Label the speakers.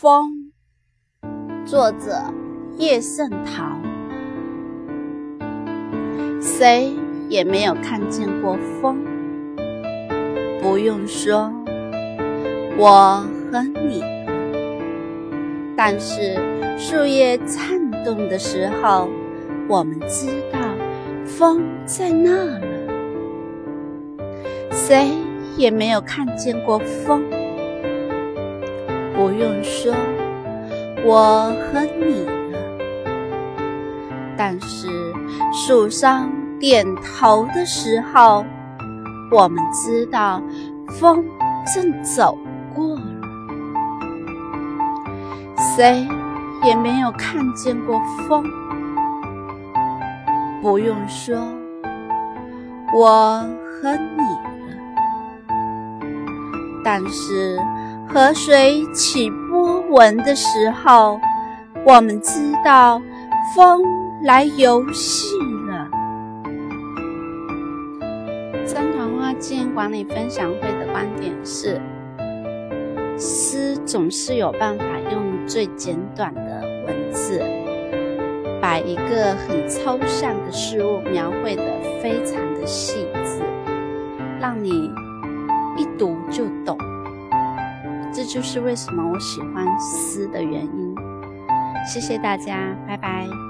Speaker 1: 风，作者叶圣陶。谁也没有看见过风，不用说，我和你。但是树叶颤动的时候，我们知道风在那了。谁也没有看见过风。不用说，我和你了。但是树上点头的时候，我们知道风正走过了。谁也没有看见过风。不用说，我和你了。但是。河水起波纹的时候，我们知道风来游戏了。三团花经营管理分享会的观点是：诗总是有办法用最简短的文字，把一个很抽象的事物描绘得非常的细致，让你就是为什么我喜欢诗的原因。谢谢大家，拜拜。